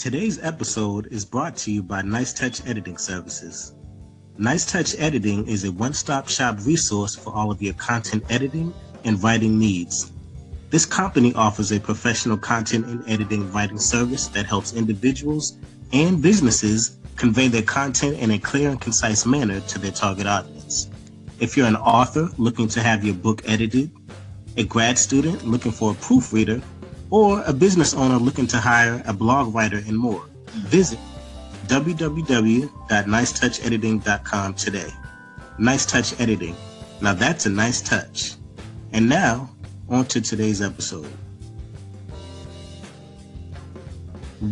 Today's episode is brought to you by Nice Touch Editing Services. Nice Touch Editing is a one stop shop resource for all of your content editing and writing needs. This company offers a professional content and editing writing service that helps individuals and businesses convey their content in a clear and concise manner to their target audience. If you're an author looking to have your book edited, a grad student looking for a proofreader, or a business owner looking to hire a blog writer and more, visit www.nicetouchediting.com today. Nice Touch Editing. Now that's a nice touch. And now, on to today's episode.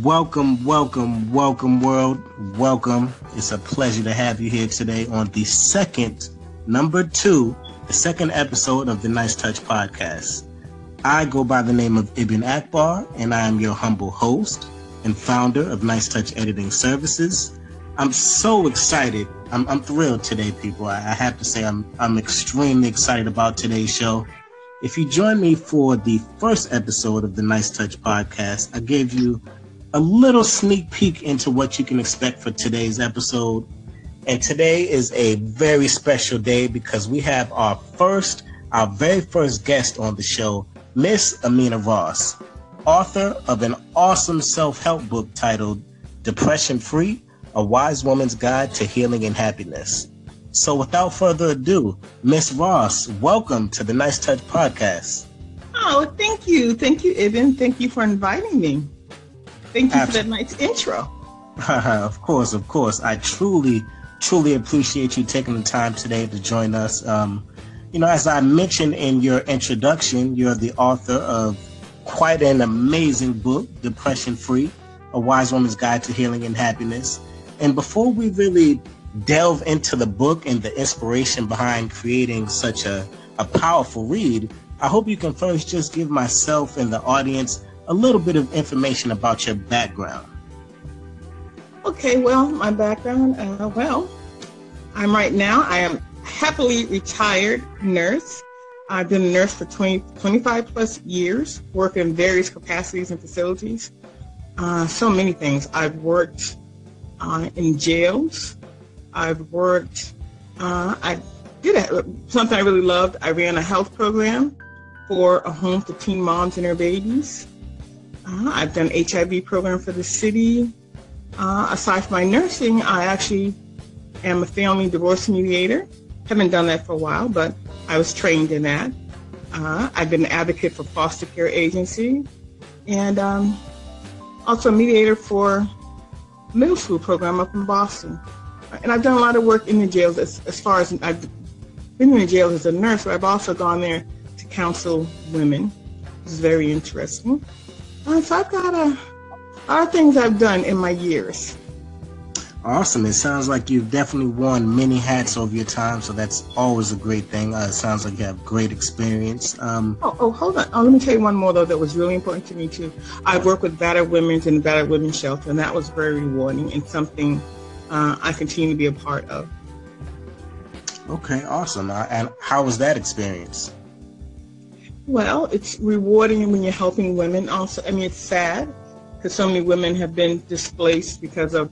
Welcome, welcome, welcome, world. Welcome. It's a pleasure to have you here today on the second, number two, the second episode of the Nice Touch podcast. I go by the name of Ibn Akbar, and I am your humble host and founder of Nice Touch Editing Services. I'm so excited. I'm, I'm thrilled today, people. I, I have to say, I'm, I'm extremely excited about today's show. If you join me for the first episode of the Nice Touch podcast, I gave you a little sneak peek into what you can expect for today's episode. And today is a very special day because we have our first, our very first guest on the show, Miss Ameenah Ross, author of an awesome self help book titled Depression Free A Wise Woman's Guide to Healing and Happiness. So, without further ado, Miss Ross, welcome to the Nice Touch podcast. Oh, thank you. Thank you, Ibn. Thank you for inviting me. Thank you Absolutely. for that nice intro. of course, of course. I truly, truly appreciate you taking the time today to join us. Um, you know, as I mentioned in your introduction, you're the author of quite an amazing book, Depression Free A Wise Woman's Guide to Healing and Happiness. And before we really delve into the book and the inspiration behind creating such a, a powerful read, I hope you can first just give myself and the audience a little bit of information about your background. Okay, well, my background, uh, well, I'm right now, I am happily retired nurse. I've been a nurse for 20, 25 plus years, work in various capacities and facilities. Uh, so many things. I've worked uh, in jails. I've worked, uh, I did a, something I really loved. I ran a health program for a home for teen moms and their babies. Uh, I've done HIV program for the city. Uh, aside from my nursing, I actually am a family divorce mediator. Haven't done that for a while, but I was trained in that. Uh, I've been an advocate for foster care agency and um, also a mediator for middle school program up in Boston. And I've done a lot of work in the jails as, as far as I've been in the jails as a nurse, but I've also gone there to counsel women. It's very interesting. Uh, so I've got a lot of things I've done in my years. Awesome. It sounds like you've definitely worn many hats over your time, so that's always a great thing. Uh, it sounds like you have great experience. Um, oh, oh, hold on. Oh, let me tell you one more, though, that was really important to me, too. I've worked with battered women's and battered women's shelter, and that was very rewarding and something uh, I continue to be a part of. Okay, awesome. Uh, and how was that experience? Well, it's rewarding when you're helping women. Also, I mean, it's sad because so many women have been displaced because of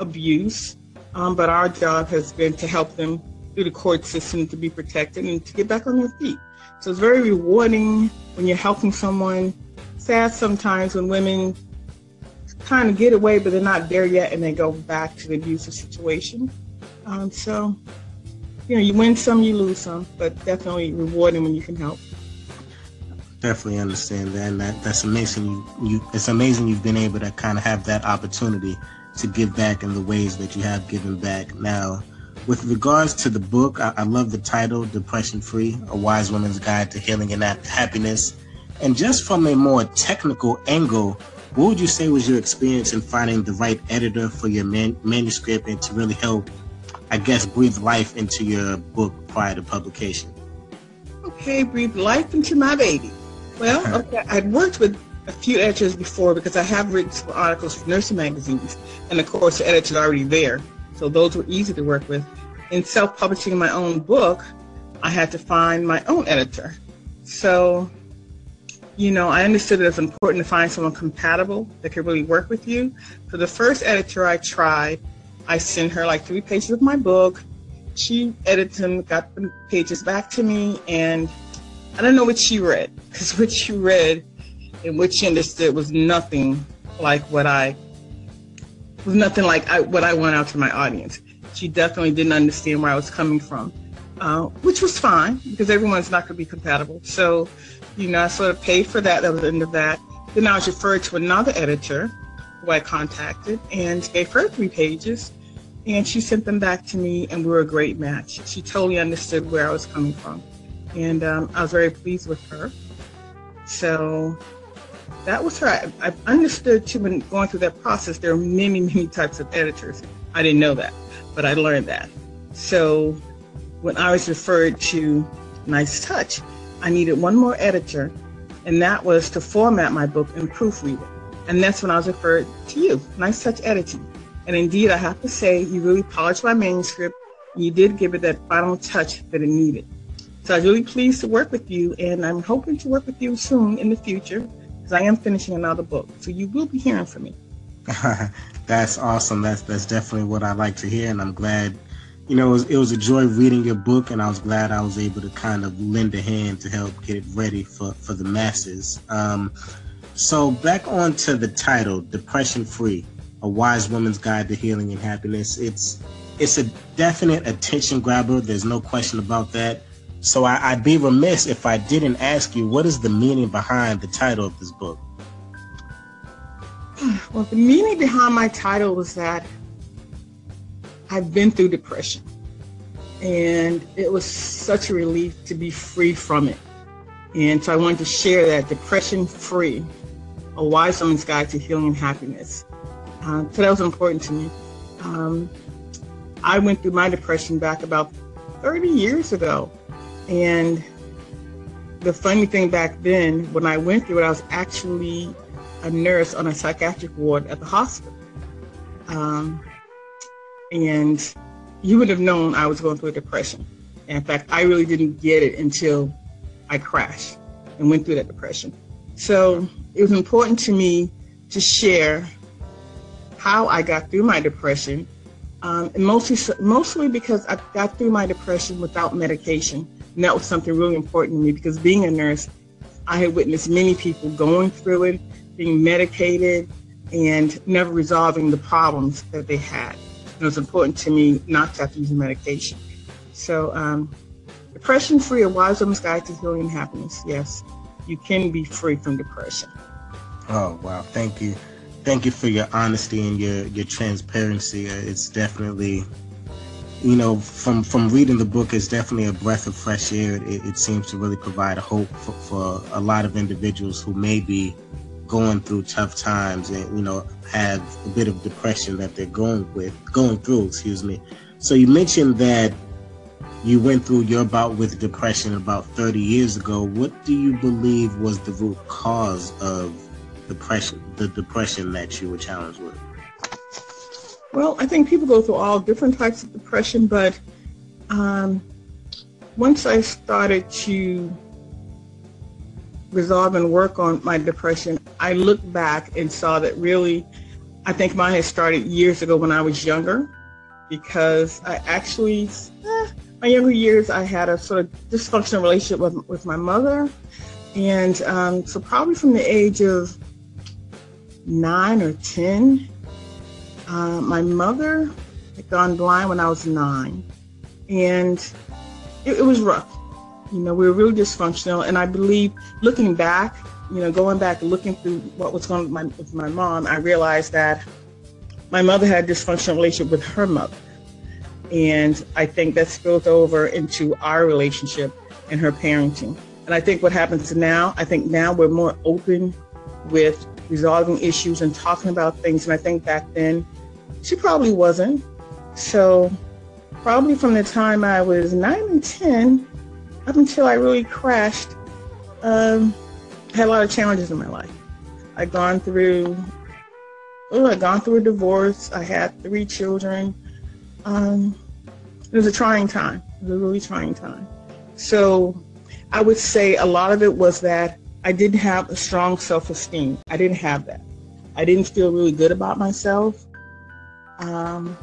abuse, um, but our job has been to help them through the court system to be protected and to get back on their feet. So it's very rewarding when you're helping someone. Sad sometimes when women kind of get away, but they're not there yet, and they go back to the abusive situation. Um, so, you know, you win some, you lose some, but definitely rewarding when you can help. Definitely understand that, that that's amazing. You, you, it's amazing you've been able to kind of have that opportunity to give back in the ways that you have given back. Now, with regards to the book, I, I love the title, Depression Free, A Wise Woman's Guide to Healing and Happiness. And just from a more technical angle, what would you say was your experience in finding the right editor for your man- manuscript and to really help, I guess, breathe life into your book prior to publication? Okay, breathe life into my baby. Well, okay, I'd worked with a few editors before because I have written some articles for nursing magazines, and of course the editor's already there, so those were easy to work with. In self-publishing my own book, I had to find my own editor. So you know, I understood it was important to find someone compatible that could really work with you. So the first editor I tried, I sent her like three pages of my book. She edited them, got the pages back to me, and I don't know what she read because what she read and what she understood was nothing like what I was nothing like I, what I went out to my audience. She definitely didn't understand where I was coming from, uh, which was fine because everyone's not going to be compatible. So you know, I sort of paid for that. That was the end of that. Then I was referred to another editor who I contacted and gave her three pages. And she sent them back to me, and we were a great match. She totally understood where I was coming from. And um, I was very pleased with her. So that was her. I, I understood too when going through that process, there are many, many types of editors. I didn't know that, but I learned that. So when I was referred to Nice Touch, I needed one more editor, and that was to format my book and proofread it. And that's when I was referred to you, Nice Touch Editing. And indeed, I have to say, you really polished my manuscript. You did give it that final touch that it needed. So I was really pleased to work with you, and I'm hoping to work with you soon in the future because I am finishing another book. So you will be hearing from me. that's awesome. That's that's definitely what I like to hear, and I'm glad you know, it was, it was, a joy reading your book, and I was glad I was able to kind of lend a hand to help get it ready for, for the masses. Um, so, back on to the title, Depression Free A Wise Woman's Guide to Healing and Happiness. It's, it's a definite attention grabber, there's no question about that. So, I, I'd be remiss if I didn't ask you what is the meaning behind the title of this book? Well, the meaning behind my title was that I've been through depression. And it was such a relief to be free from it. And so I wanted to share that depression free, a wise woman's guide to healing and happiness. Uh, so that was important to me. Um, I went through my depression back about 30 years ago. And the funny thing back then, when I went through it, I was actually a nurse on a psychiatric ward at the hospital. Um, and you would have known I was going through a depression. in fact, I really didn't get it until I crashed and went through that depression. So it was important to me to share how I got through my depression, um, and mostly mostly because I got through my depression without medication. And that was something really important to me because being a nurse, I had witnessed many people going through it, being medicated, and never resolving the problems that they had it was important to me not to have to use medication. So, um, depression free, a wise woman's guide to healing and happiness. Yes, you can be free from depression. Oh, wow. Thank you. Thank you for your honesty and your, your transparency. It's definitely, you know, from, from reading the book, it's definitely a breath of fresh air. It, it seems to really provide a hope for, for a lot of individuals who may be going through tough times and you know have a bit of depression that they're going with going through excuse me. So you mentioned that you went through your bout with depression about 30 years ago. What do you believe was the root cause of depression the depression that you were challenged with well i think people go through all different types of depression but um, once i started to resolve and work on my depression, I looked back and saw that really, I think mine had started years ago when I was younger, because I actually, eh, my younger years, I had a sort of dysfunctional relationship with, with my mother. And um, so probably from the age of nine or 10, uh, my mother had gone blind when I was nine. And it, it was rough. You know, we were really dysfunctional. And I believe looking back, you know, going back and looking through what was going on with my, with my mom, I realized that my mother had a dysfunctional relationship with her mother. And I think that spilled over into our relationship and her parenting. And I think what happens now, I think now we're more open with resolving issues and talking about things. And I think back then, she probably wasn't. So, probably from the time I was nine and 10, up until I really crashed, um, I had a lot of challenges in my life. I'd gone through, oh, I'd gone through a divorce. I had three children. Um, it was a trying time. It was a really trying time. So I would say a lot of it was that I didn't have a strong self-esteem. I didn't have that. I didn't feel really good about myself. Um,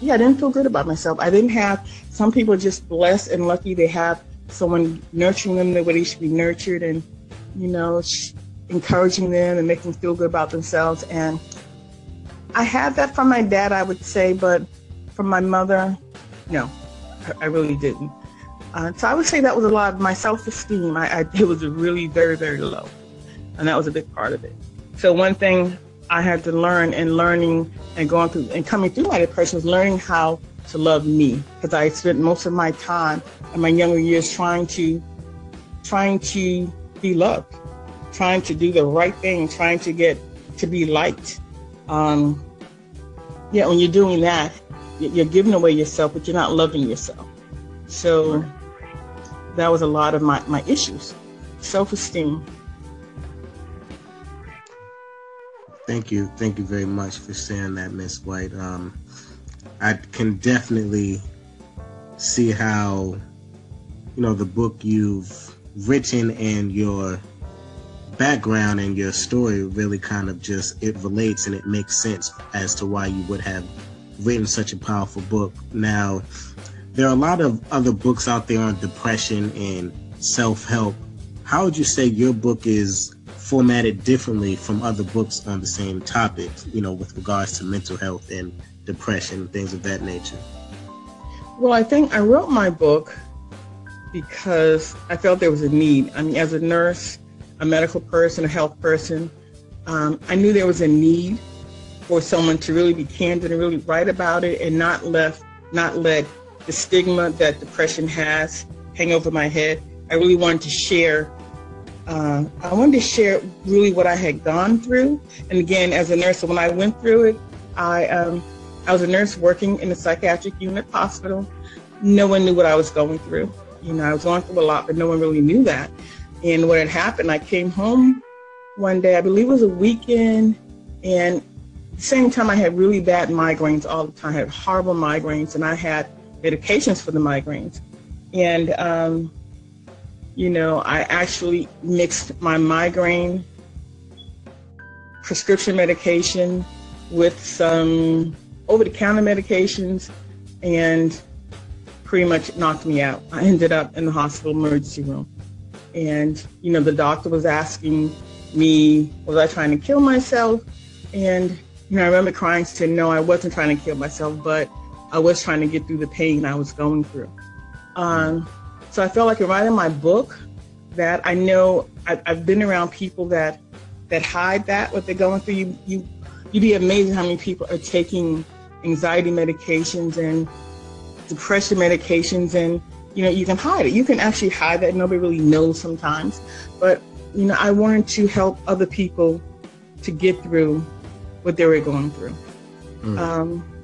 yeah, I didn't feel good about myself. I didn't have. Some people just blessed and lucky they have someone nurturing them the way they should be nurtured, and you know, encouraging them and making them feel good about themselves. And I had that from my dad, I would say, but from my mother, no, I really didn't. Uh, so I would say that was a lot of my self-esteem. I, I, it was really very, very low, and that was a big part of it. So one thing I had to learn and learning and going through and coming through my depression was learning how to love me because I spent most of my time in my younger years trying to trying to be loved, trying to do the right thing, trying to get to be liked. Um, yeah, when you're doing that, you're giving away yourself, but you're not loving yourself. So that was a lot of my, my issues. Self-esteem. Thank you. Thank you very much for sharing that, Miss White. Um, I can definitely see how, you know, the book you've written and your background and your story really kind of just, it relates and it makes sense as to why you would have written such a powerful book. Now, there are a lot of other books out there on depression and self-help. How would you say your book is formatted differently from other books on the same topic, you know, with regards to mental health and depression, things of that nature? Well, I think I wrote my book because I felt there was a need. I mean, as a nurse, a medical person, a health person, um, I knew there was a need for someone to really be candid and really write about it and not left, not let the stigma that depression has hang over my head. I really wanted to share. Uh, I wanted to share really what I had gone through. And again, as a nurse, when I went through it, I um, I was a nurse working in a psychiatric unit hospital. No one knew what I was going through. You know, I was going through a lot, but no one really knew that. And what had happened, I came home one day, I believe it was a weekend, and same time I had really bad migraines all the time. I had horrible migraines, and I had medications for the migraines. And, um, you know, I actually mixed my migraine prescription medication with some over-the-counter medications and pretty much knocked me out. I ended up in the hospital emergency room. And, you know, the doctor was asking me, was I trying to kill myself? And, you know, I remember crying, saying, no, I wasn't trying to kill myself, but I was trying to get through the pain I was going through. Um, so I felt like in writing my book that I know I, have been around people that that hide that what they're going through. You you you'd be amazed how many people are taking anxiety medications and depression medications and you know you can hide it. You can actually hide that. Nobody really knows sometimes. But you know I wanted to help other people to get through what they were going through. Mm. Um,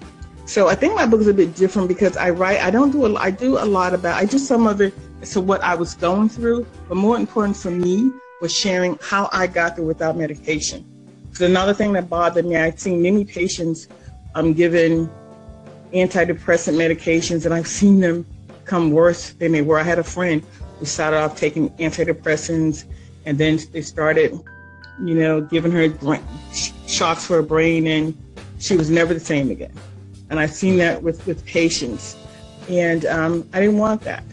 so I think my book is a bit different because I write, I don't do, a, I do a lot about, I do some of it so what I was going through, but more important for me was sharing how I got through without medication. So another thing that bothered me, I've seen many patients um, given antidepressant medications and I've seen them come worse than they were. I had a friend who started off taking antidepressants and then they started, you know, giving her shocks for her brain and she was never the same again. And I've seen that with, with patients. And um, I didn't want that.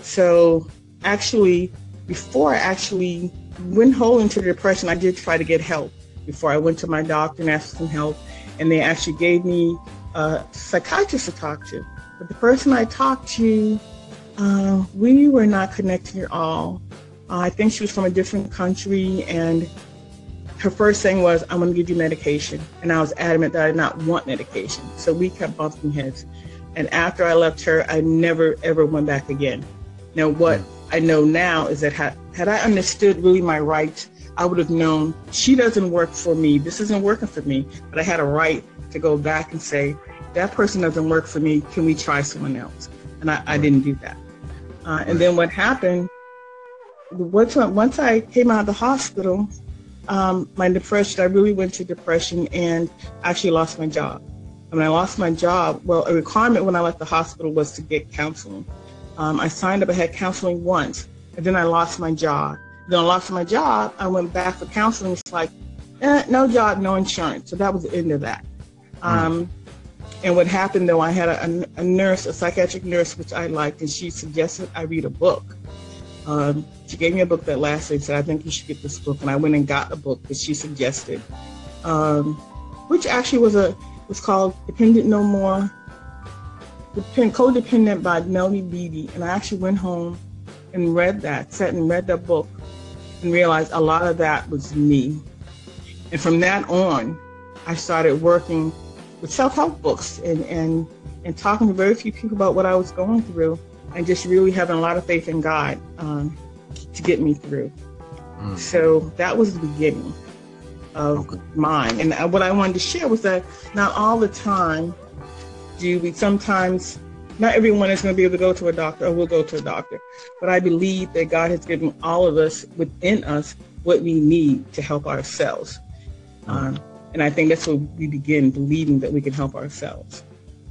So actually, before I actually went whole into depression, I did try to get help before I went to my doctor and asked for some help. And they actually gave me a psychiatrist to talk to. But the person I talked to, uh, we were not connected at all. Uh, I think she was from a different country and her first thing was, I'm going to give you medication. And I was adamant that I did not want medication. So we kept bumping heads. And after I left her, I never, ever went back again. Now, what I know now is that had, had I understood really my rights, I would have known she doesn't work for me. This isn't working for me. But I had a right to go back and say, that person doesn't work for me. Can we try someone else? And I, I didn't do that. Uh, and then what happened, once, once I came out of the hospital, um, my depression, I really went to depression and actually lost my job. And when I lost my job, well, a requirement when I left the hospital was to get counseling. Um, I signed up, I had counseling once, and then I lost my job. Then I lost my job. I went back for counseling. It's like, eh, no job, no insurance. So that was the end of that. Mm. Um, and what happened though, I had a, a, nurse, a psychiatric nurse, which I liked, and she suggested I read a book. Um, she gave me a book that last week, said, I think you should get this book. And I went and got a book that she suggested, um, which actually was a, was called Dependent No More, Depend, Codependent by Melody Beattie. And I actually went home and read that, sat and read that book and realized a lot of that was me. And from that on, I started working with self-help books and, and, and talking to very few people about what I was going through and just really having a lot of faith in God um, to get me through. Mm. So that was the beginning of okay. mine. And what I wanted to share was that not all the time do we sometimes, not everyone is going to be able to go to a doctor or will go to a doctor, but I believe that God has given all of us within us what we need to help ourselves. Mm. Um, and I think that's where we begin believing that we can help ourselves.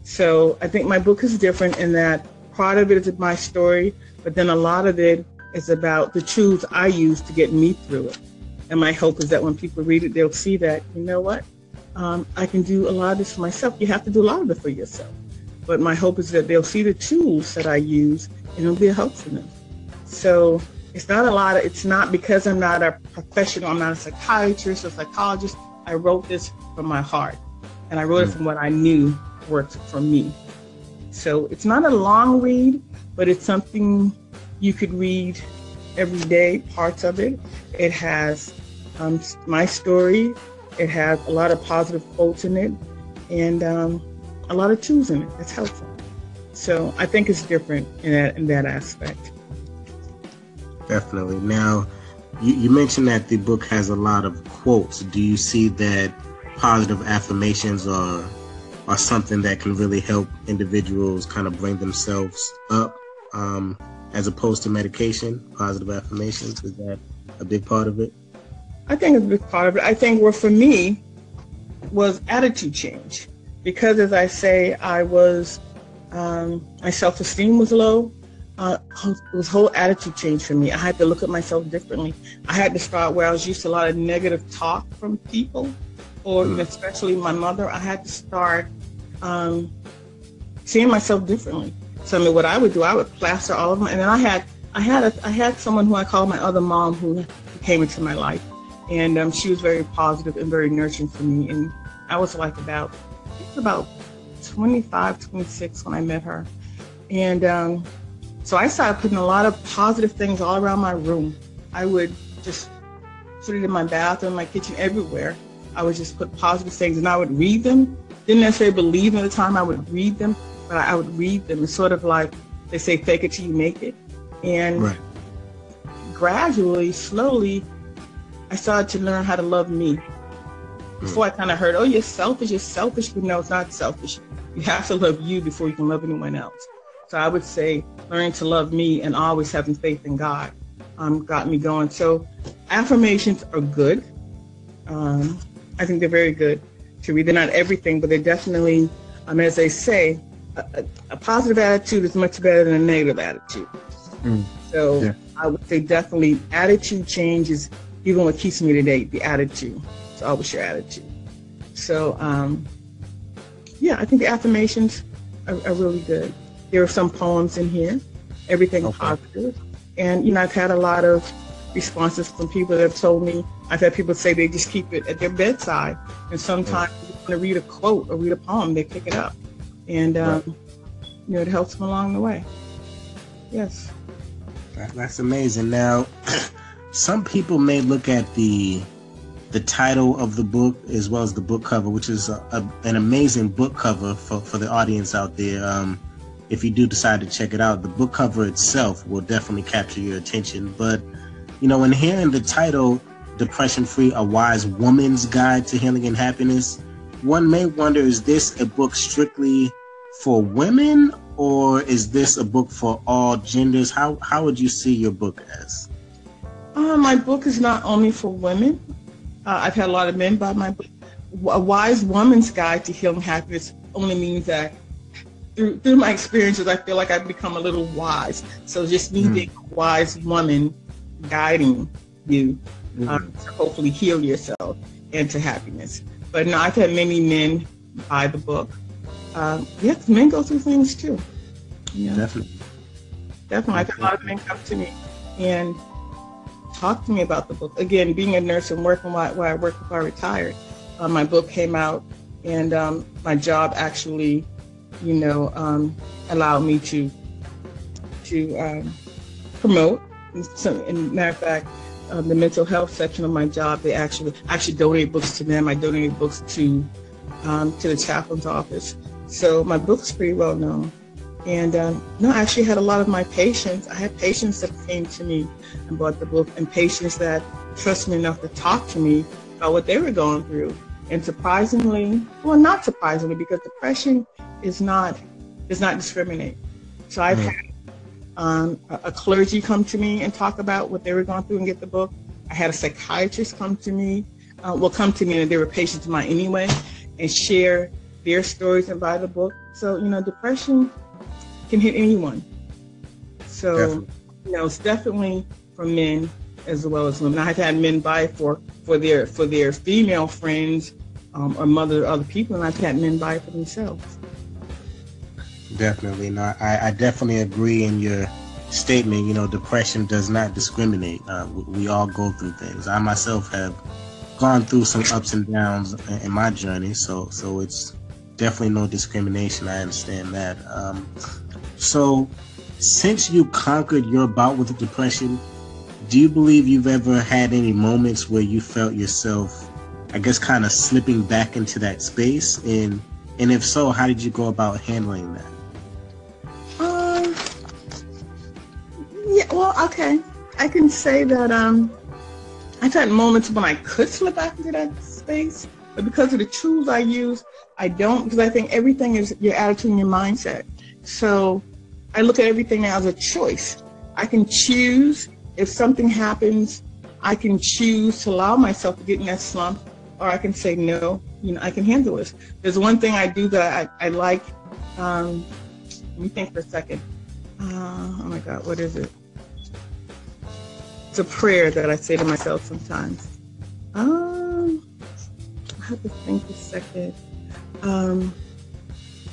So I think my book is different in that part of it is my story, but then a lot of it is about the tools I use to get me through it. And my hope is that when people read it, they'll see that, you know what? Um, I can do a lot of this for myself. You have to do a lot of it for yourself. But my hope is that they'll see the tools that I use and it'll be a help for them. So it's not a lot of, it's not because I'm not a professional, I'm not a psychiatrist or psychologist. I wrote this from my heart, and I wrote mm. it from what I knew worked for me. So it's not a long read, but it's something you could read every day, parts of it. It has um, my story, it has a lot of positive quotes in it, and um, a lot of tools in it. that's helpful. So I think it's different in that in that aspect. Definitely. Now, you, you mentioned that the book has a lot of quotes. Do you see that positive affirmations are are something that can really help individuals kind of bring themselves up, um, as opposed to medication? Positive affirmations is that a big part of it? I think it's a big part of it. I think what for me was attitude change because, as I say, I was um, my self esteem was low uh, it was whole attitude change for me. I had to look at myself differently. I had to start where I was used to a lot of negative talk from people, or mm. especially my mother. I had to start um, seeing myself differently. So I mean, what I would do, I would plaster all of them, and then I had I had a, I had someone who I called my other mom who came into my life, and um, she was very positive and very nurturing for me. And I was like about about 25, 26 when I met her, and um, so I started putting a lot of positive things all around my room. I would just put it in my bathroom, my kitchen, everywhere. I would just put positive things and I would read them. Didn't necessarily believe in the time I would read them, but I would read them. It's sort of like they say, fake it till you make it. And right. gradually, slowly, I started to learn how to love me. Before I kind of heard, oh, you're selfish, you're selfish, but no, it's not selfish. You have to love you before you can love anyone else. So I would say learning to love me and always having faith in God um, got me going. So affirmations are good. Um, I think they're very good to read. They're not everything, but they're definitely, um, as they say, a, a, positive attitude is much better than a negative attitude. Mm. So yeah. I would say definitely attitude change is even what keeps me today, the attitude. It's always your attitude. So um, yeah, I think the affirmations are, are really good. There are some poems in here, everything okay. positive. And, you know, I've had a lot of responses from people that have told me, I've had people say they just keep it at their bedside. And sometimes when they read a quote or read a poem, they pick it up. And, um, right. you know, it helps them along the way. Yes. That, that's amazing. Now, some people may look at the the title of the book as well as the book cover, which is a, a, an amazing book cover for, for the audience out there. Um, if you do decide to check it out, the book cover itself will definitely capture your attention. But, you know, when hearing the title, Depression Free A Wise Woman's Guide to Healing and Happiness, one may wonder is this a book strictly for women or is this a book for all genders? How, how would you see your book as? Uh, my book is not only for women. Uh, I've had a lot of men buy my book. A Wise Woman's Guide to Healing Happiness only means that through through my experiences, I feel like I've become a little wise. So just me mm. being a wise woman guiding you mm-hmm. um, to hopefully heal yourself into happiness. But no, I've had many men buy the book. Um, yes, men go through things too. Yeah. Definitely. Definitely. I've had a lot of men come to me and talk to me about the book. Again, being a nurse and working while, while I worked before I retired, uh, my book came out and um, my job actually, you know, um, allowed me to to um, promote. So, in matter of fact, um, the mental health section of my job, they actually actually donate books to them. I donate books to um, to the chaplain's office. So my book's pretty well known. And um, no, I actually had a lot of my patients. I had patients that came to me and bought the book, and patients that trusted me enough to talk to me about what they were going through. And surprisingly, well, not surprisingly, because depression is not does not discriminate. So I've mm. had um, a, a clergy come to me and talk about what they were going through and get the book. I had a psychiatrist come to me, uh, well, come to me, and they were patients of mine anyway, and share their stories and buy the book. So, you know, depression can hit anyone. So, definitely. you know, it's definitely for men as well as women. I've had men buy for for their for their female friends um, or mother or other people, and I've had men buy for themselves. Definitely, no, I, I definitely agree in your statement. You know, depression does not discriminate. Uh, we, we, all go through things. I myself have gone through some ups and downs in, in my journey, so so it's definitely no discrimination. I understand that. Um, so, since you conquered your bout with depression, do you believe you've ever had any moments where you felt yourself, I guess, kind of slipping back into that space? And and if so, how did you go about handling that? Okay. I can say that um, I've had moments when I could slip back into that space, but because of the tools I use, I don't. Because I think everything is your attitude and your mindset. So I look at everything now as a choice. I can choose if something happens, I can choose to allow myself to get in that slump, or I can say no. You know, I can handle this. There's one thing I do that I, I like. Um, let me think for a second. Uh, oh my God, what is it? It's a prayer that I say to myself sometimes. Um, I have to think a second. Um,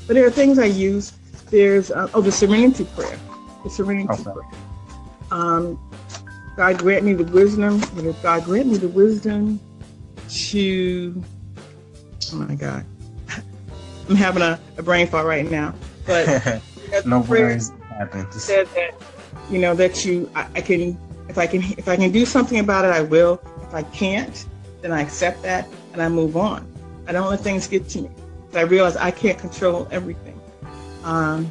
but there are things I use. There's uh, oh the Serenity Prayer. The Serenity okay. Prayer. Um, God grant me the wisdom. God grant me the wisdom to. Oh my God, I'm having a, a brain fart right now. But no worries. Said that you know that you I, I can if I can if I can do something about it, I will. If I can't, then I accept that and I move on. I don't let things get to me. I realize I can't control everything. Um,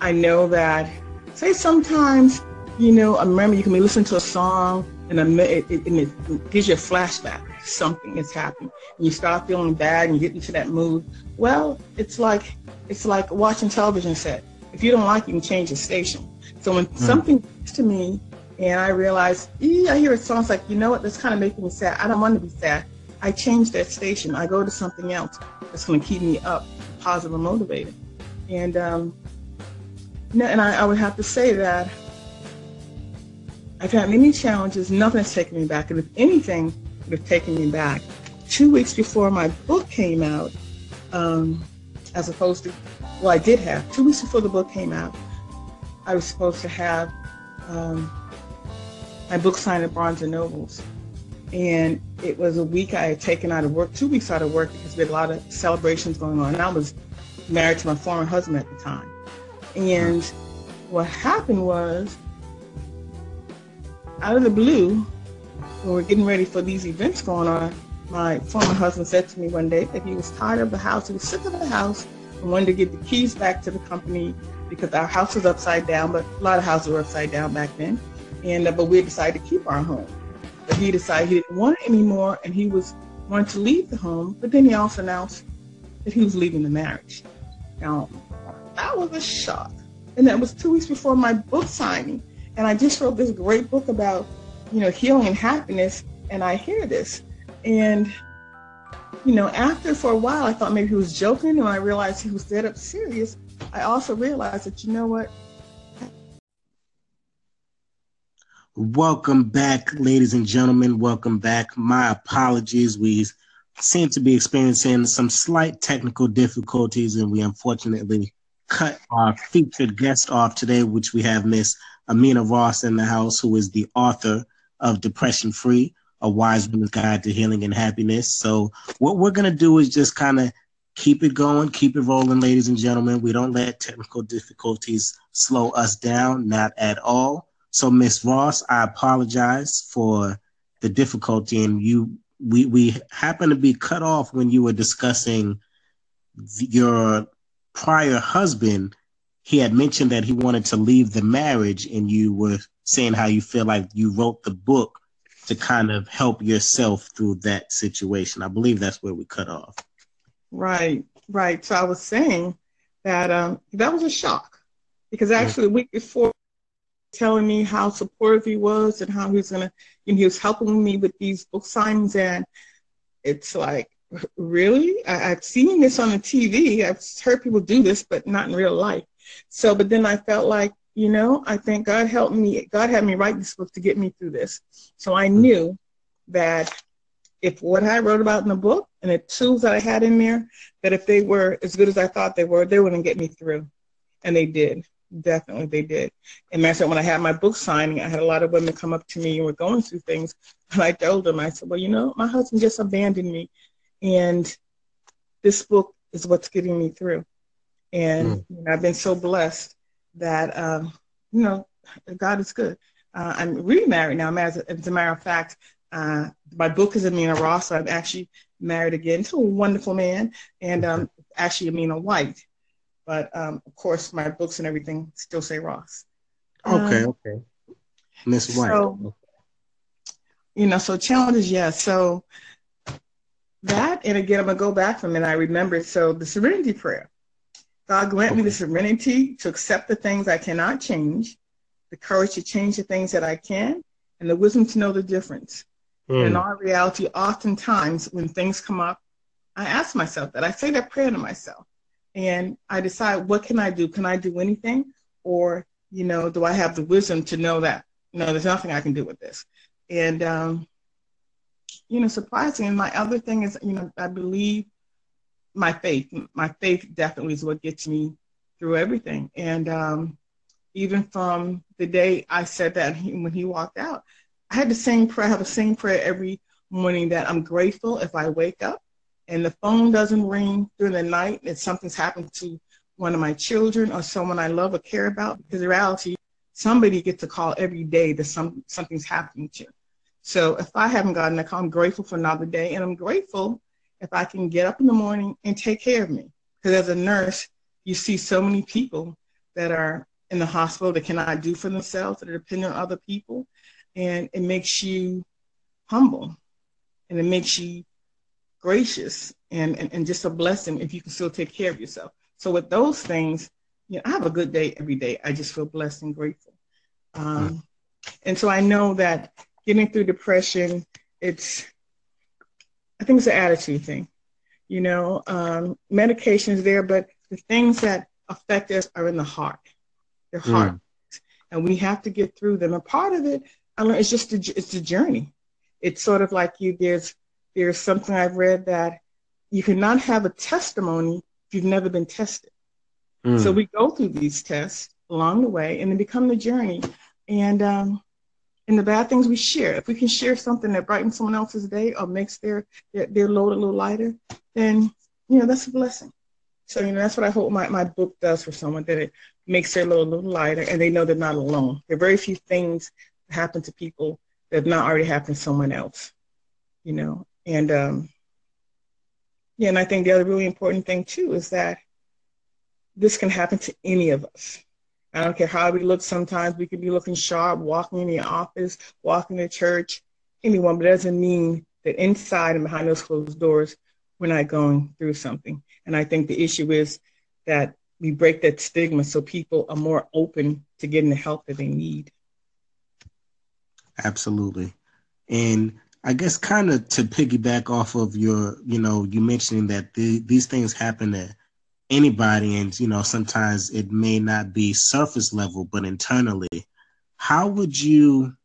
I know that, say sometimes you know, I remember you can be listening to a song and, it, it, and it gives you a flashback. Something is happening. And you start feeling bad and you get into that mood. Well, it's like it's like watching television set. If you don't like it, you can change the station. So when mm. something comes to me and I realize, I hear a song, it's like, you know what, that's kind of making me sad. I don't want to be sad. I change that station. I go to something else that's going to keep me up, positive and motivated. And um, and I, I would have to say that I've had many challenges. Nothing has taken me back. And if anything would have taken me back, two weeks before my book came out, um, as opposed to, well, I did have, two weeks before the book came out, I was supposed to have um, my book signed at Barnes and Nobles. And it was a week I had taken out of work, two weeks out of work because we had a lot of celebrations going on. And I was married to my former husband at the time. And what happened was out of the blue, when we're getting ready for these events going on, my former husband said to me one day that he was tired of the house, he was sick of the house, and wanted to get the keys back to the company because our house was upside down, but a lot of houses were upside down back then. And uh, but we decided to keep our home. But he decided he didn't want it anymore, and he was wanting to leave the home. But then he also announced that he was leaving the marriage. Now that was a shock, and that was two weeks before my book signing. And I just wrote this great book about, you know, healing and happiness. And I hear this. And, you know, after for a while, I thought maybe he was joking. And I realized he was dead up serious. I also realized that, you know what? Welcome back, ladies and gentlemen. Welcome back. My apologies. We seem to be experiencing some slight technical difficulties, and we unfortunately cut our featured guest off today, which we have Miss Ameenah Ross in the house, who is the author of Depression Free, a wise woman's guide to healing and happiness. So, what we're going to do is just kind of keep it going, keep it rolling, ladies and gentlemen. We don't let technical difficulties slow us down, not at all. So, Miss Ross, I apologize for the difficulty, and you we we happen to be cut off when you were discussing your prior husband. He had mentioned that he wanted to leave the marriage, and you were saying how you feel like you wrote the book to kind of help yourself through that situation. I believe that's where we cut off. Right, right. So I was saying that um, that was a shock because actually the week before telling me how supportive he was and how he was gonna, and he was helping me with these book signings, and it's like, really? I, I've seen this on the TV. I've heard people do this, but not in real life. So, but then I felt like, you know, I think God helped me. God had me write this book to get me through this. So I knew that if what I wrote about in the book and the tools that I had in there, that if they were as good as I thought they were, they wouldn't get me through. And they did. Definitely, they did. And matter when I had my book signing, I had a lot of women come up to me and were going through things. And I told them, I said, well, you know, my husband just abandoned me. And this book is what's getting me through. And mm. you know, I've been so blessed that, um, you know, God is good. Uh, I'm remarried now. As a, as a matter of fact, uh, my book is Ameenah Ross. So I'm actually married again to a wonderful man, and um, actually Ameenah White. But um, of course, my books and everything still say Ross. Okay, um, okay. Miss White. So, you know, so challenges, yes. So that, and again, I'm gonna go back from it. I remember. So the Serenity Prayer. God grant okay. me the serenity to accept the things I cannot change, the courage to change the things that I can, and the wisdom to know the difference. Mm. In our reality, oftentimes when things come up, I ask myself that. I say that prayer to myself and I decide what can I do? Can I do anything? Or, you know, do I have the wisdom to know that, you know, there's nothing I can do with this? And, um, you know, surprising. And my other thing is, you know, I believe my faith. My faith definitely is what gets me through everything. And um, even from the day I said that when he walked out, I had the same prayer. I have the same prayer every morning that I'm grateful if I wake up and the phone doesn't ring during the night and something's happened to one of my children or someone I love or care about, because in reality, somebody gets a call every day that some, something's happening to. So if I haven't gotten a call, I'm grateful for another day. And I'm grateful if I can get up in the morning and take care of me. Because as a nurse, you see so many people that are in the hospital that cannot do for themselves, that are dependent on other people. And it makes you humble and it makes you gracious and, and, and just a blessing if you can still take care of yourself. So with those things, you know, I have a good day every day. I just feel blessed and grateful. Um. And so I know that getting through depression, it's, I think it's an attitude thing. You know, um, medication's there, but the things that affect us are in the heart. They're heart, mm. and we have to get through them. And part of it, I learned, it's just a, it's a journey. It's sort of like you. There's there's something I've read that you cannot have a testimony if you've never been tested. Mm. So we go through these tests along the way and then become the journey. And um, and the bad things we share. If we can share something that brightens someone else's day or makes their, their, their load a little lighter, then you know that's a blessing. So you know that's what I hope my, my book does for someone that it makes their load a little lighter and they know they're not alone. There are very few things happen to people that have not already happened to someone else. You know, and um, yeah, and I think the other really important thing too is that this can happen to any of us. I don't care how we look. Sometimes we could be looking sharp, walking in the office, walking to church, anyone, but it doesn't mean that inside and behind those closed doors, we're not going through something. And I think the issue is that we break that stigma so people are more open to getting the help that they need. Absolutely. And I guess kind of to piggyback off of your, you know, you mentioning that the, these things happen to anybody, and you know, sometimes it may not be surface level, but internally. How would you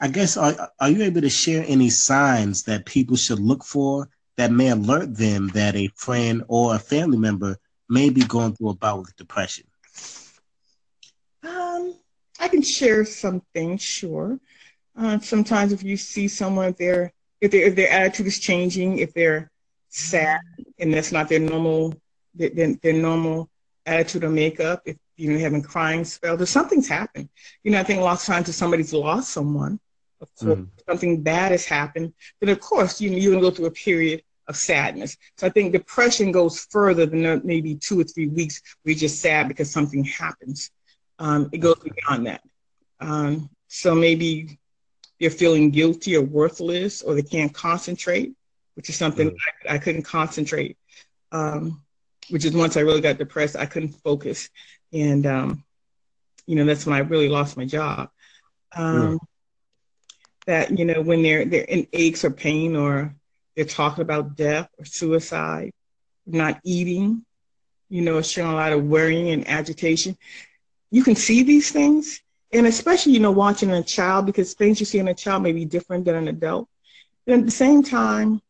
I guess are are you able to share any signs that people should look for that may alert them that a friend or a family member may be going through a bout with depression? I can share something, sure. Uh, sometimes if you see someone, there, if, if their attitude is changing, if they're sad and that's not their normal their, their normal attitude or makeup, if you know having crying spells, if something's happened. You know, I think a lot of times if somebody's lost someone, of course, mm. something bad has happened, then of course you know, you're gonna go through a period of sadness. So I think depression goes further than maybe two or three weeks where you're just sad because something happens. Um, it goes beyond that. Um, so maybe they're feeling guilty or worthless, or they can't concentrate, which is something mm. I, I, couldn't concentrate. Um, which is once I really got depressed, I couldn't focus, and um, you know that's when I really lost my job. Mm. That you know when they're they're in aches or pain or they're talking about death or suicide, not eating, you know, showing a lot of worrying and agitation. You can see these things, and especially, you know, watching a child because things you see in a child may be different than an adult. And at the same time,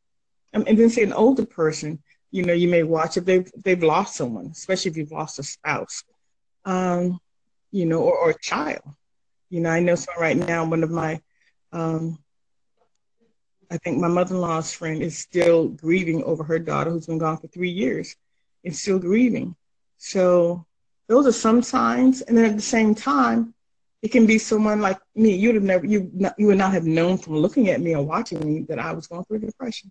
um, and then say an older person, you know, you may watch if they've they've lost someone, especially if you've lost a spouse, um, you know, or, or a child. You know, I know some right now. One of my um, I think my mother-in-law's friend is still grieving over her daughter who's been gone for three years and still grieving. So those are some signs. And then at the same time, it can be someone like me. You'd have never, you, you would not have known from looking at me or watching me that I was going through depression.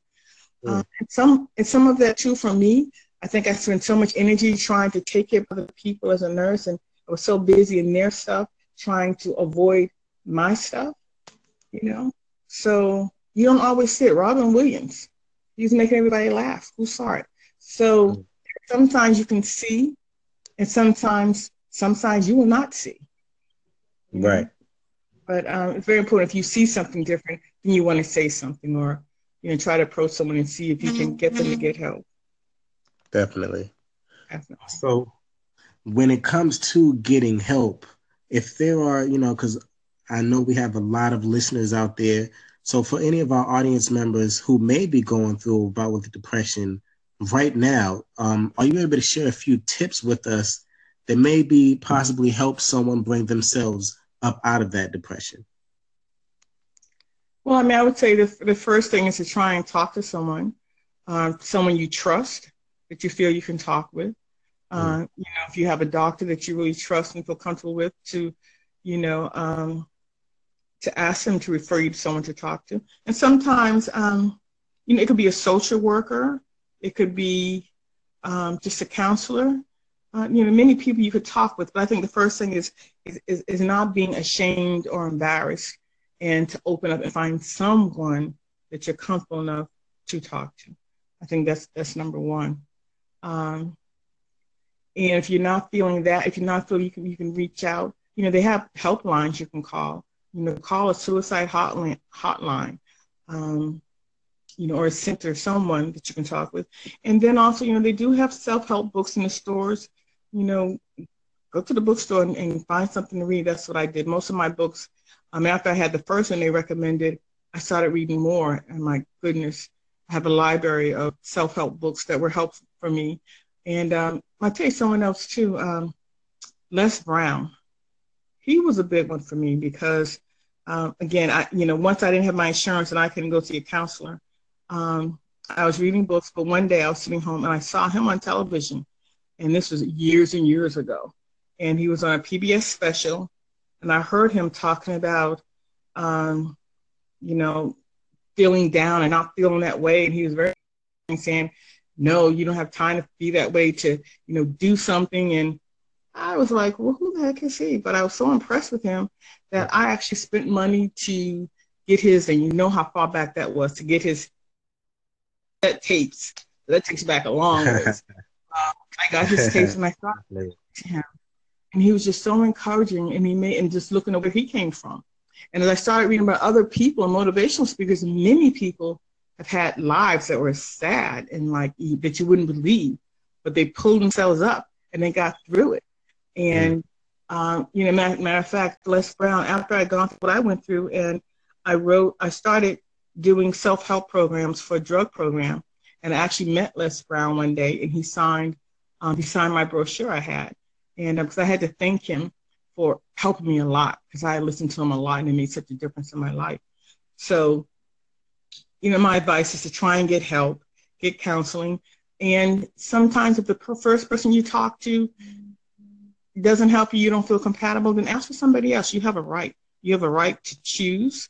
Mm. Uh, and some, and some of that too for me. I think I spent so much energy trying to take care of other people as a nurse, and I was so busy in their stuff, trying to avoid my stuff. You know, so you don't always see it. Robin Williams, he's making everybody laugh. Who saw it? So mm. sometimes you can see, and sometimes sometimes you will not see. Right. But um, it's very important. If you see something different, then you want to say something, or you know, try to approach someone and see if you can get them to get help. Definitely. Definitely. So, when it comes to getting help, if there are, you know, because I know we have a lot of listeners out there so, for any of our audience members who may be going through a bout with depression right now, um, are you able to share a few tips with us that maybe possibly help someone bring themselves up out of that depression? Well, I mean, I would say the, the first thing is to try and talk to someone, uh, someone you trust that you feel you can talk with. Uh. You know, if you have a doctor that you really trust and feel comfortable with, to, you know, um, to ask them to refer you to someone to talk to. And sometimes, um, you know, it could be a social worker, it could be um, just a counselor. Uh, you know, many people you could talk with, but I think the first thing is, is is not being ashamed or embarrassed, and to open up and find someone that you're comfortable enough to talk to. I think that's that's number one. Um, and if you're not feeling that, if you're not feeling you can you can reach out. You know, they have helplines you can call you know, call a suicide hotline, hotline um, you know, or a center, someone that you can talk with. And then also, you know, they do have self-help books in the stores. You know, go to the bookstore and, and find something to read. That's what I did. Most of my books, um, after I had the first one they recommended, I started reading more. And my goodness, I have a library of self-help books that were helpful for me. And um, I'll tell you someone else too, um, Les Brown he was a big one for me because, um, again, I you know once I didn't have my insurance and I couldn't go see a counselor, um, I was reading books. But one day I was sitting home and I saw him on television, and this was years and years ago, and he was on a PBS special, and I heard him talking about, um, you know, feeling down and not feeling that way, and he was very saying, no, you don't have time to be that way to you know do something and I was like, well, who the heck is he? But I was so impressed with him that I actually spent money to get his, and you know how far back that was, to get his that tapes. That takes back a long ways. uh, I got his tapes and I thought him. And he was just so encouraging and he made and just looking at where he came from. And as I started reading about other people and motivational speakers, many people have had lives that were sad and like that you wouldn't believe, but they pulled themselves up and they got through it. And Um, you know, matter, matter of fact, Les Brown, after I'd gone through what I went through and I wrote, I started doing self-help programs for a drug program. And I actually met Les Brown one day and he signed, um, he signed my brochure I had. And because uh, I had to thank him for helping me a lot because I listened to him a lot and it made such a difference in my life. So, you know, my advice is to try and get help, get counseling. And sometimes if the first person you talk to doesn't help you, you don't feel compatible, then ask for somebody else. You have a right. You have a right to choose.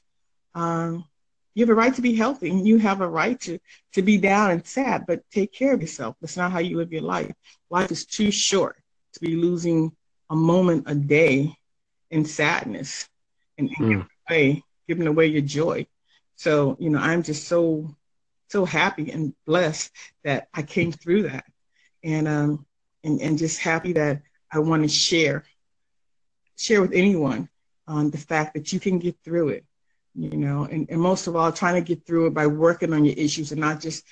Um, you have a right to be healthy and you have a right to, to be down and sad, but take care of yourself. That's not how you live your life. Life is too short to be losing a moment a day in sadness and, and mm. giving, away, giving away your joy. So, you know, I'm just so, so happy and blessed that I came through that. And, um, and, and just happy that I want to share, share with anyone um, the fact that you can get through it, you know, and, and most of all, trying to get through it by working on your issues and not just,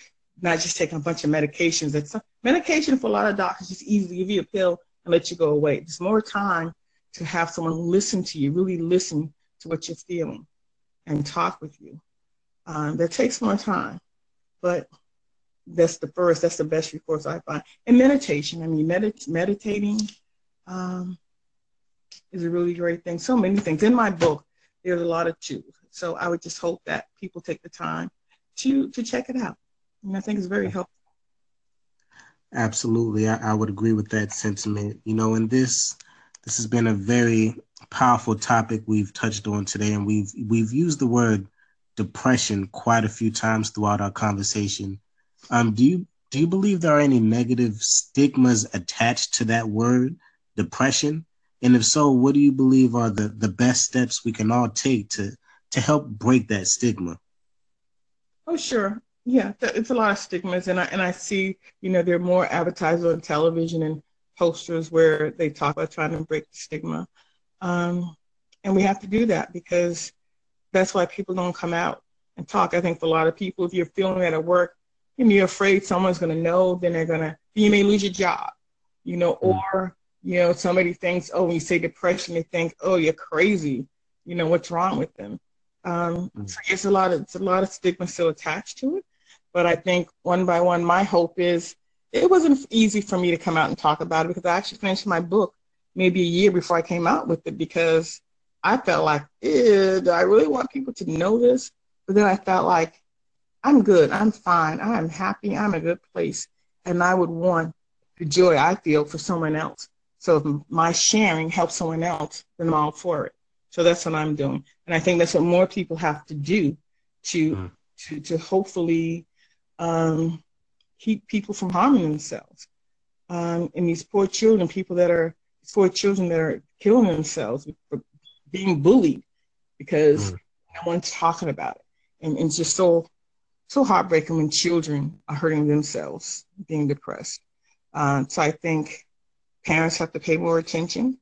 not just taking a bunch of medications. That's medication for a lot of doctors just easily give you a pill and let you go away. There's more time to have someone listen to you, really listen to what you're feeling and talk with you. Um, that takes more time, but that's the first, that's the best recourse I find. And meditation, I mean, medit- meditating um, is a really great thing. So many things. In my book, there's a lot of tools. So I would just hope that people take the time to to check it out. And I think it's very helpful. Absolutely, I, I would agree with that sentiment. You know, and this this has been a very powerful topic we've touched on today, and we've we've used the word depression quite a few times throughout our conversation. Um, do you do you believe there are any negative stigmas attached to that word, depression? And if so, what do you believe are the, the best steps we can all take to to help break that stigma? Oh, sure yeah, it's a lot of stigmas, and I and I see, you know, there are more advertisers on television and posters where they talk about trying to break the stigma, um, and we have to do that because that's why people don't come out and talk. I think for a lot of people, if you're feeling that at work and you're afraid someone's going to know, then they're going to, you may lose your job, you know, mm. or you know, somebody thinks, oh, when you say depression, they think, oh, you're crazy, you know, what's wrong with them? Um, mm. So it's a lot of it's a lot of stigma still attached to it. But I think one by one, my hope is it wasn't easy for me to come out and talk about it because I actually finished my book maybe a year before I came out with it because I felt like, do I really want people to know this? But then I felt like, I'm good, I'm fine, I'm happy, I'm in a good place. And I would want the joy I feel for someone else. So if my sharing helps someone else, then I'm all for it. So that's what I'm doing. And I think that's what more people have to do to mm. to to hopefully um, keep people from harming themselves. Um, and these poor children, people that are poor children that are killing themselves for being bullied because mm. no one's talking about it. And, and, it's just so so heartbreaking when children are hurting themselves, being depressed. Uh, so I think parents have to pay more attention.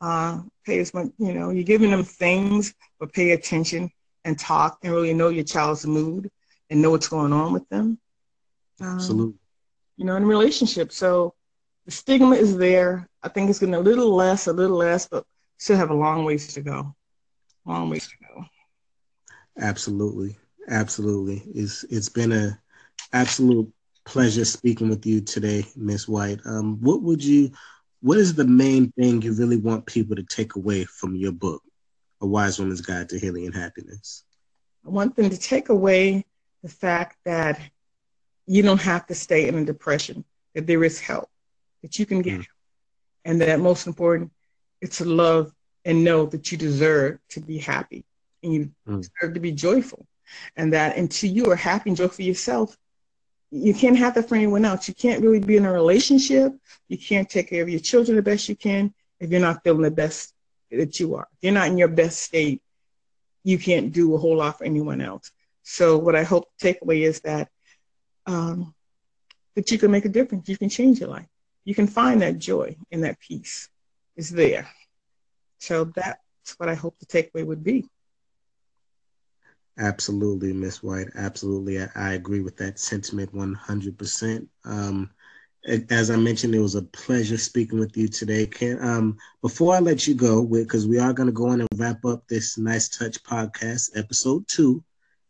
Uh, pay as much, you know, you're giving them things, but pay attention and talk and really know your child's mood and know what's going on with them. Um, Absolutely. You know, in relationships. So the stigma is there. I think it's getting a little less, a little less, but still have a long ways to go. Long ways to go. Absolutely. Absolutely. It's it's been a absolute pleasure speaking with you today, Miss White. Um, what would you what is the main thing you really want people to take away from your book, A Wise Woman's Guide to Healing and Happiness? I want them to take away the fact that you don't have to stay in a depression, that there is help, that you can get mm. And that most important, it's to love and know that you deserve to be happy and you mm. deserve to be joyful. And that until you are happy and joyful yourself, you can't have that for anyone else. You can't really be in a relationship. You can't take care of your children the best you can if you're not feeling the best that you are. If you're not in your best state, you can't do a whole lot for anyone else. So what I hope the takeaway is that um, that you can make a difference. You can change your life. You can find that joy and that peace is there. So that's what I hope the takeaway would be. Absolutely, Miss White. Absolutely. I, I, agree with that sentiment 100%. Um, as I mentioned, it was a pleasure speaking with you today. Can um before I let you go, because we are going to go in and wrap up this nice touch podcast episode two.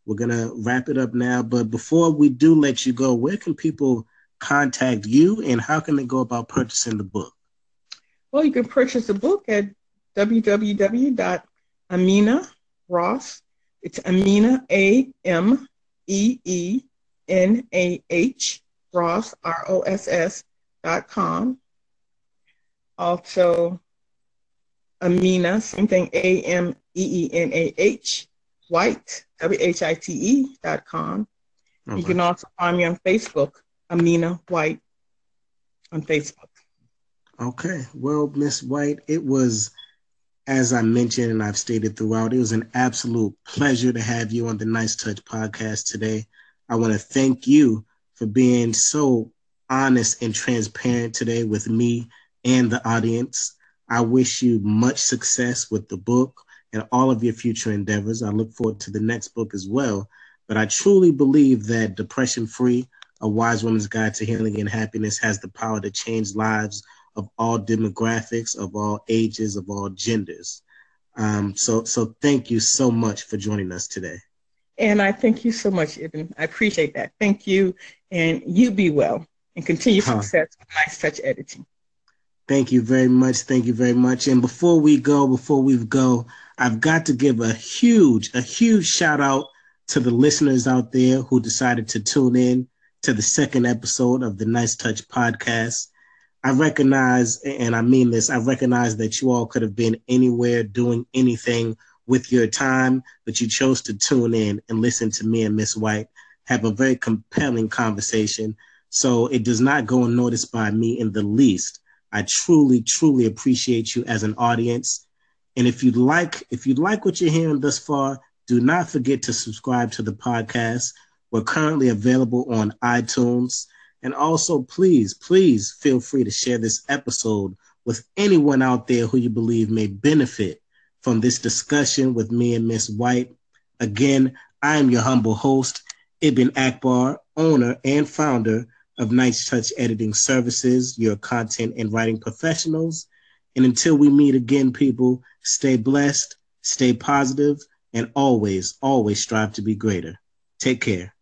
We're gonna wrap it up now, but before we do let you go, where can people contact you, and how can they go about purchasing the book? Well, you can purchase the book at www.ameenah Ross. It's Ameenah A M E E N A H Ross, R O S S dot com. Also, Ameenah, same thing, A M E E N A H, White, W H I T E dot com. Okay. You can also find me on Facebook, Ameenah White on Facebook. Okay. Well, Miss White, it was, as I mentioned and I've stated throughout, it was an absolute pleasure to have you on the Nice Touch podcast today. I want to thank you for being so honest and transparent today with me and the audience. I wish you much success with the book and all of your future endeavors. I look forward to the next book as well. But I truly believe that Depression Free, A Wise Woman's Guide to Healing and Happiness, has the power to change lives of all demographics, of all ages, of all genders. Um, so, so thank you so much for joining us today. And I thank you so much, Ibn. I appreciate that. Thank you. And you be well and continue huh. success with Nice Touch Editing. Thank you very much. Thank you very much. And before we go, before we go, I've got to give a huge, a huge shout out to the listeners out there who decided to tune in to the second episode of the Nice Touch podcast. I recognize, and I mean this, I recognize that you all could have been anywhere doing anything with your time, but you chose to tune in and listen to me and Miss White have a very compelling conversation. So it does not go unnoticed by me in the least. I truly, truly appreciate you as an audience. And if you'd like, if you'd like what you're hearing thus far, do not forget to subscribe to the podcast. We're currently available on iTunes. And also, please, please feel free to share this episode with anyone out there who you believe may benefit from this discussion with me and Miss White. Again, I am your humble host, Ibn Akbar, owner and founder of Nice Touch Editing Services, your content and writing professionals. And until we meet again, people, stay blessed, stay positive, and always, always strive to be greater. Take care.